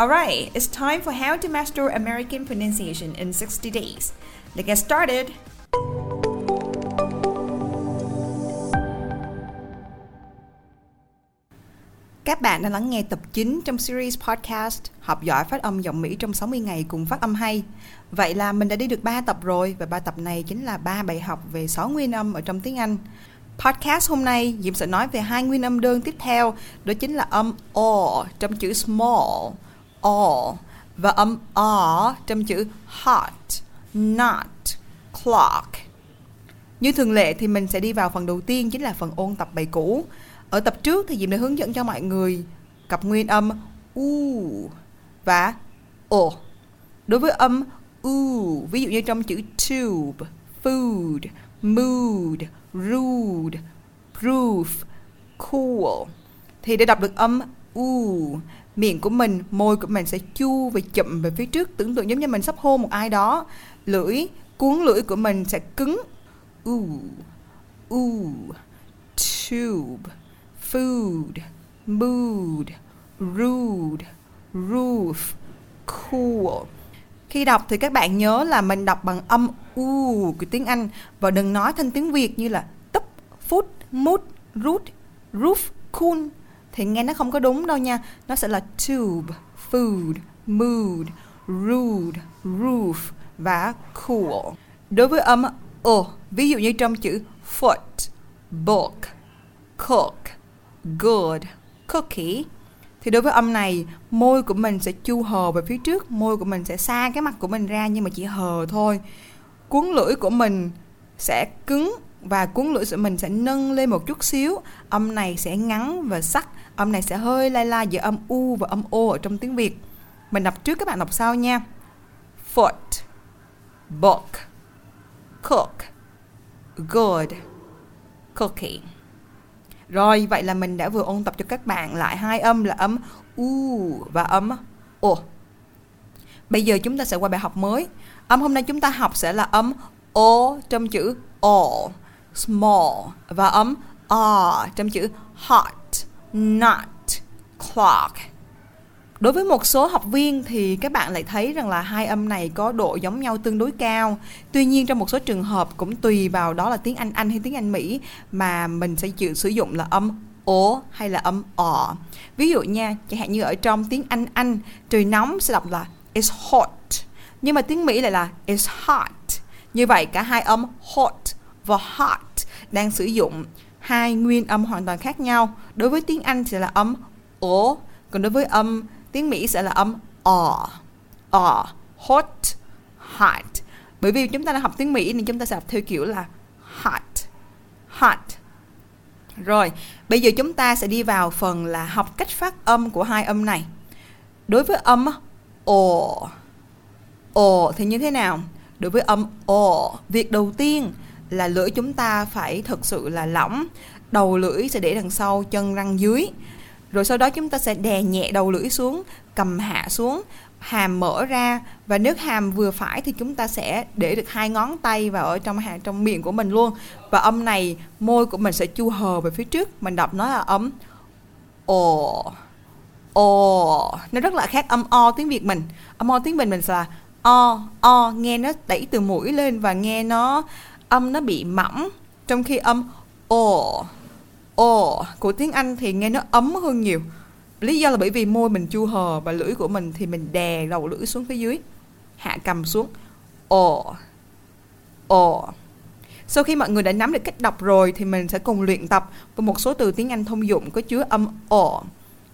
Alright, it's time for how to master American pronunciation in 60 days. Let's get started. Các bạn đang lắng nghe tập 9 trong series podcast Học giỏi phát âm giọng Mỹ trong 60 ngày cùng phát âm hay. Vậy là mình đã đi được 3 tập rồi và 3 tập này chính là 3 bài học về 6 nguyên âm ở trong tiếng Anh. Podcast hôm nay Diệm sẽ nói về hai nguyên âm đơn tiếp theo, đó chính là âm O trong chữ small, All và âm R trong chữ hot, not, clock. Như thường lệ thì mình sẽ đi vào phần đầu tiên chính là phần ôn tập bài cũ. Ở tập trước thì Diệm đã hướng dẫn cho mọi người cặp nguyên âm U và O. Đối với âm U, ví dụ như trong chữ tube, food, mood, rude, proof, cool thì để đọc được âm U, miệng của mình, môi của mình sẽ chu và chậm về phía trước, tưởng tượng giống như mình sắp hôn một ai đó. Lưỡi, cuốn lưỡi của mình sẽ cứng. U, U, tube, food, mood, rude, roof, cool. Khi đọc thì các bạn nhớ là mình đọc bằng âm u của tiếng Anh và đừng nói thành tiếng Việt như là tấp, phút, mút, root, roof, cool thì nghe nó không có đúng đâu nha. Nó sẽ là tube, food, mood, rude, roof và cool. Đối với âm o, ví dụ như trong chữ foot, book, cook, good, cookie thì đối với âm này môi của mình sẽ chu hờ về phía trước môi của mình sẽ xa cái mặt của mình ra nhưng mà chỉ hờ thôi cuốn lưỡi của mình sẽ cứng và cuốn lưỡi của mình sẽ nâng lên một chút xíu âm này sẽ ngắn và sắc âm này sẽ hơi lai lai giữa âm u và âm o ở trong tiếng việt mình đọc trước các bạn đọc sau nha foot book cook good cooking. rồi, vậy là mình đã vừa ôn tập cho các bạn lại hai âm là âm u và âm o. Bây giờ chúng ta sẽ qua bài học mới. Âm hôm nay chúng ta học sẽ là âm o trong chữ all, small và âm r trong chữ hot, not, clock. Đối với một số học viên thì các bạn lại thấy rằng là hai âm này có độ giống nhau tương đối cao. Tuy nhiên trong một số trường hợp cũng tùy vào đó là tiếng Anh Anh hay tiếng Anh Mỹ mà mình sẽ chịu sử dụng là âm ố hay là âm ỏ. Ví dụ nha, chẳng hạn như ở trong tiếng Anh Anh trời nóng sẽ đọc là it's hot. Nhưng mà tiếng Mỹ lại là it's hot. Như vậy cả hai âm hot và hot đang sử dụng hai nguyên âm hoàn toàn khác nhau. Đối với tiếng Anh sẽ là âm o, còn đối với âm tiếng Mỹ sẽ là âm o, o, hot, hot. Bởi vì chúng ta đang học tiếng Mỹ nên chúng ta sẽ học theo kiểu là hot, hot. Rồi, bây giờ chúng ta sẽ đi vào phần là học cách phát âm của hai âm này. Đối với âm o, o thì như thế nào? Đối với âm o, việc đầu tiên là lưỡi chúng ta phải thực sự là lỏng. Đầu lưỡi sẽ để đằng sau, chân răng dưới. Rồi sau đó chúng ta sẽ đè nhẹ đầu lưỡi xuống cầm hạ xuống hàm mở ra. Và nếu hàm vừa phải thì chúng ta sẽ để được hai ngón tay vào ở trong hàm trong miệng của mình luôn. Và âm này môi của mình sẽ chu hờ về phía trước. Mình đọc nó là âm ồ ồ. Nó rất là khác âm o tiếng việt mình. Âm o tiếng mình mình là o o nghe nó đẩy từ mũi lên và nghe nó âm nó bị mỏng trong khi âm ồ ồ của tiếng Anh thì nghe nó ấm hơn nhiều lý do là bởi vì môi mình chu hờ và lưỡi của mình thì mình đè đầu lưỡi xuống phía dưới, hạ cầm xuống ồ ồ. Sau khi mọi người đã nắm được cách đọc rồi thì mình sẽ cùng luyện tập với một số từ tiếng Anh thông dụng có chứa âm ồ.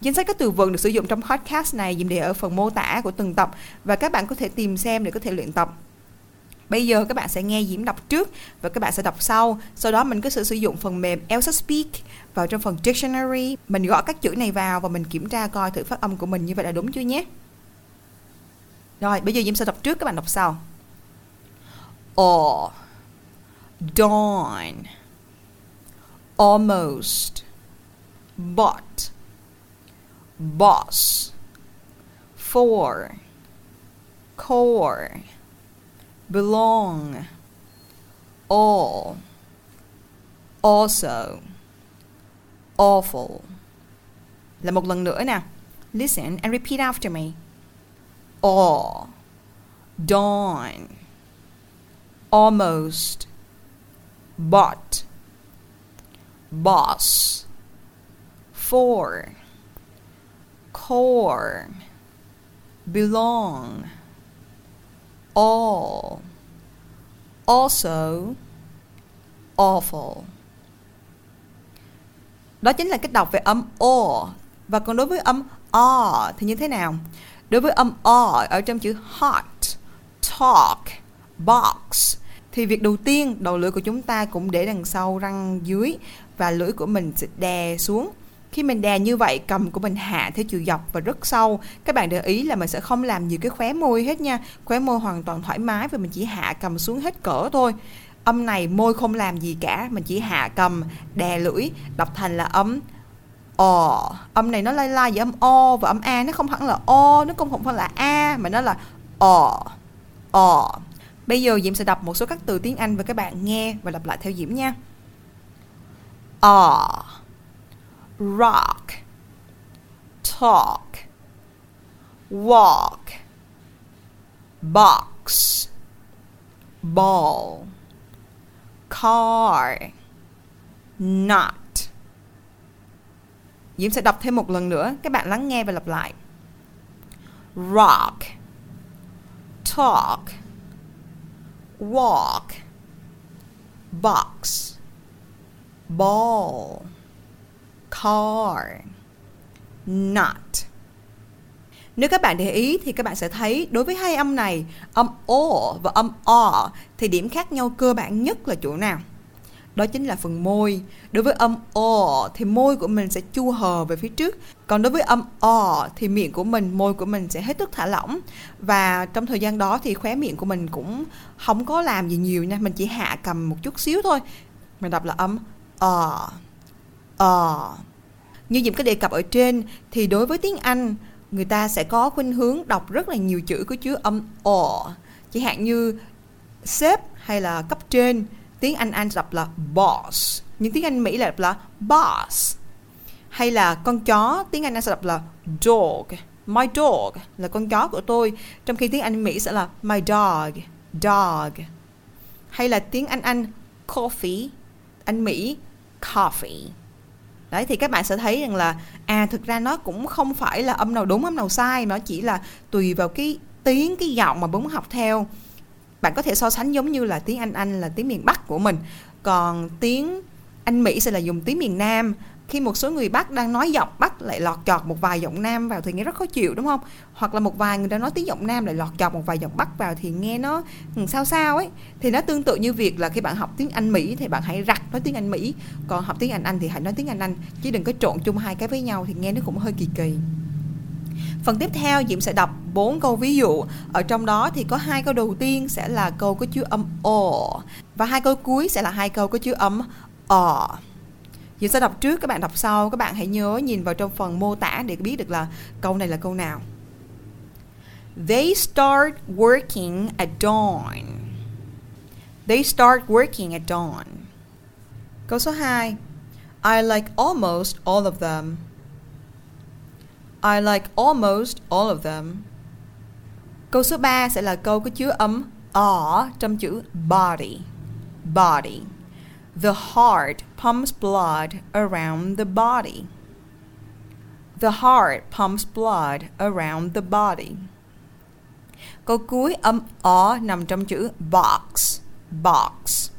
Danh sách các từ vựng được sử dụng trong podcast này dìm để ở phần mô tả của từng tập và các bạn có thể tìm xem để có thể luyện tập. Bây giờ các bạn sẽ nghe Diễm đọc trước và các bạn sẽ đọc sau. Sau đó mình có sử dụng phần mềm Elsa Speak vào trong phần dictionary. Mình gõ các chữ này vào và mình kiểm tra coi thử phát âm của mình như vậy là đúng chưa nhé. Rồi, bây giờ Diễm sẽ đọc trước các bạn đọc sau. Or dawn almost but boss for core belong. All. Also. Awful. Là một lần nữa nè. Listen and repeat after me. All dawn almost. But boss. For. Core. Belong all also awful. Đó chính là cách đọc về âm o và còn đối với âm o thì như thế nào? Đối với âm o ở trong chữ hot talk, box, thì việc đầu tiên đầu lưỡi của chúng ta cũng để đằng sau răng dưới và lưỡi của mình sẽ đè xuống khi mình đè như vậy, cầm của mình hạ theo chiều dọc và rất sâu. Các bạn để ý là mình sẽ không làm nhiều cái khóe môi hết nha. Khóe môi hoàn toàn thoải mái và mình chỉ hạ cầm xuống hết cỡ thôi. Âm này môi không làm gì cả, mình chỉ hạ cầm, đè lưỡi, đọc thành là âm o. Âm này nó lai lai với âm o và âm a, nó không hẳn là o, nó cũng không phải là a, mà nó là o o. Bây giờ diễm sẽ đọc một số các từ tiếng anh và các bạn nghe và lặp lại theo diễm nha. O rock, talk, walk, box, ball, car, not. Diễm sẽ đọc thêm một lần nữa, Các bạn lắng nghe và lặp lại. Rock, Talk, Walk, Box, Ball. Car Not nếu các bạn để ý thì các bạn sẽ thấy đối với hai âm này, âm O và âm O thì điểm khác nhau cơ bản nhất là chỗ nào? Đó chính là phần môi. Đối với âm O thì môi của mình sẽ chu hờ về phía trước. Còn đối với âm O thì miệng của mình, môi của mình sẽ hết sức thả lỏng. Và trong thời gian đó thì khóe miệng của mình cũng không có làm gì nhiều nha. Mình chỉ hạ cầm một chút xíu thôi. Mình đọc là âm O. O. Như Diệm có đề cập ở trên, thì đối với tiếng Anh, người ta sẽ có khuynh hướng đọc rất là nhiều chữ có chứa âm o. Chẳng hạn như sếp hay là cấp trên, tiếng anh anh đọc là boss. Nhưng tiếng anh mỹ là đọc là boss. Hay là con chó, tiếng anh anh sẽ đọc là dog. My dog là con chó của tôi, trong khi tiếng anh mỹ sẽ là my dog dog. Hay là tiếng anh anh, coffee, anh mỹ, coffee đấy, thì các bạn sẽ thấy rằng là à thực ra nó cũng không phải là âm nào đúng, âm nào sai mà nó chỉ là tùy vào cái tiếng, cái giọng mà muốn học theo. Bạn có thể so sánh giống như là tiếng anh anh là tiếng miền bắc của mình. Còn tiếng anh mỹ sẽ là dùng tiếng miền nam khi một số người Bắc đang nói giọng Bắc lại lọt chọt một vài giọng Nam vào thì nghe rất khó chịu đúng không? Hoặc là một vài người đang nói tiếng giọng Nam lại lọt chọt một vài giọng Bắc vào thì nghe nó ừ, sao sao ấy. Thì nó tương tự như việc là khi bạn học tiếng Anh Mỹ thì bạn hãy rặt nói tiếng Anh Mỹ, còn học tiếng Anh Anh thì hãy nói tiếng Anh Anh chứ đừng có trộn chung hai cái với nhau thì nghe nó cũng hơi kỳ kỳ. Phần tiếp theo Diệm sẽ đọc bốn câu ví dụ. Ở trong đó thì có hai câu đầu tiên sẽ là câu có chứa âm o và hai câu cuối sẽ là hai câu có chứa âm o. Diệu sẽ đọc trước, các bạn đọc sau. Các bạn hãy nhớ nhìn vào trong phần mô tả để biết được là câu này là câu nào. They start working at dawn. They start working at dawn. Câu số 2. I like almost all of them. I like almost all of them. Câu số 3 sẽ là câu có chứa âm ở trong chữ body. Body. The heart pumps blood around the body. The heart pumps blood around the body. Câu cuối âm o nằm trong chữ box. box.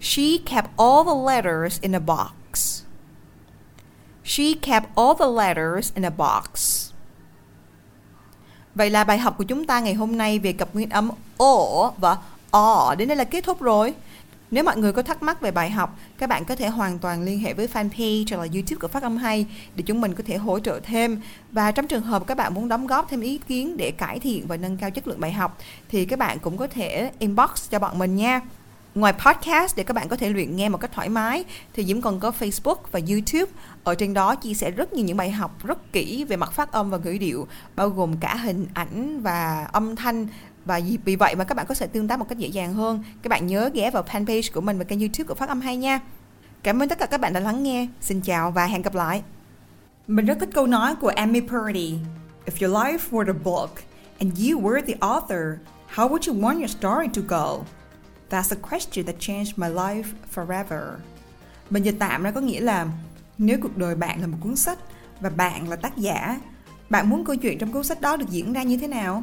She kept all the letters in a box. She kept all the letters in a box. Vậy là bài học của chúng ta ngày hôm nay về cặp nguyên âm o và o đến đây là kết thúc rồi. Nếu mọi người có thắc mắc về bài học, các bạn có thể hoàn toàn liên hệ với fanpage hoặc là YouTube của Phát âm hay để chúng mình có thể hỗ trợ thêm. Và trong trường hợp các bạn muốn đóng góp thêm ý kiến để cải thiện và nâng cao chất lượng bài học thì các bạn cũng có thể inbox cho bọn mình nha. Ngoài podcast để các bạn có thể luyện nghe một cách thoải mái thì Diễm còn có Facebook và YouTube. Ở trên đó chia sẻ rất nhiều những bài học rất kỹ về mặt phát âm và ngữ điệu, bao gồm cả hình ảnh và âm thanh và vì vậy mà các bạn có thể tương tác một cách dễ dàng hơn. Các bạn nhớ ghé vào fanpage của mình và kênh YouTube của Phát âm hay nha. Cảm ơn tất cả các bạn đã lắng nghe. Xin chào và hẹn gặp lại. Mình rất thích câu nói của Amy Purdy. If your life were a book and you were the author, how would you want your story to go? That's a question that changed my life forever. Mình dịch tạm ra có nghĩa là nếu cuộc đời bạn là một cuốn sách và bạn là tác giả, bạn muốn câu chuyện trong cuốn sách đó được diễn ra như thế nào?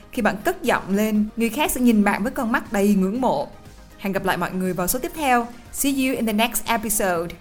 khi bạn cất giọng lên, người khác sẽ nhìn bạn với con mắt đầy ngưỡng mộ. Hẹn gặp lại mọi người vào số tiếp theo. See you in the next episode.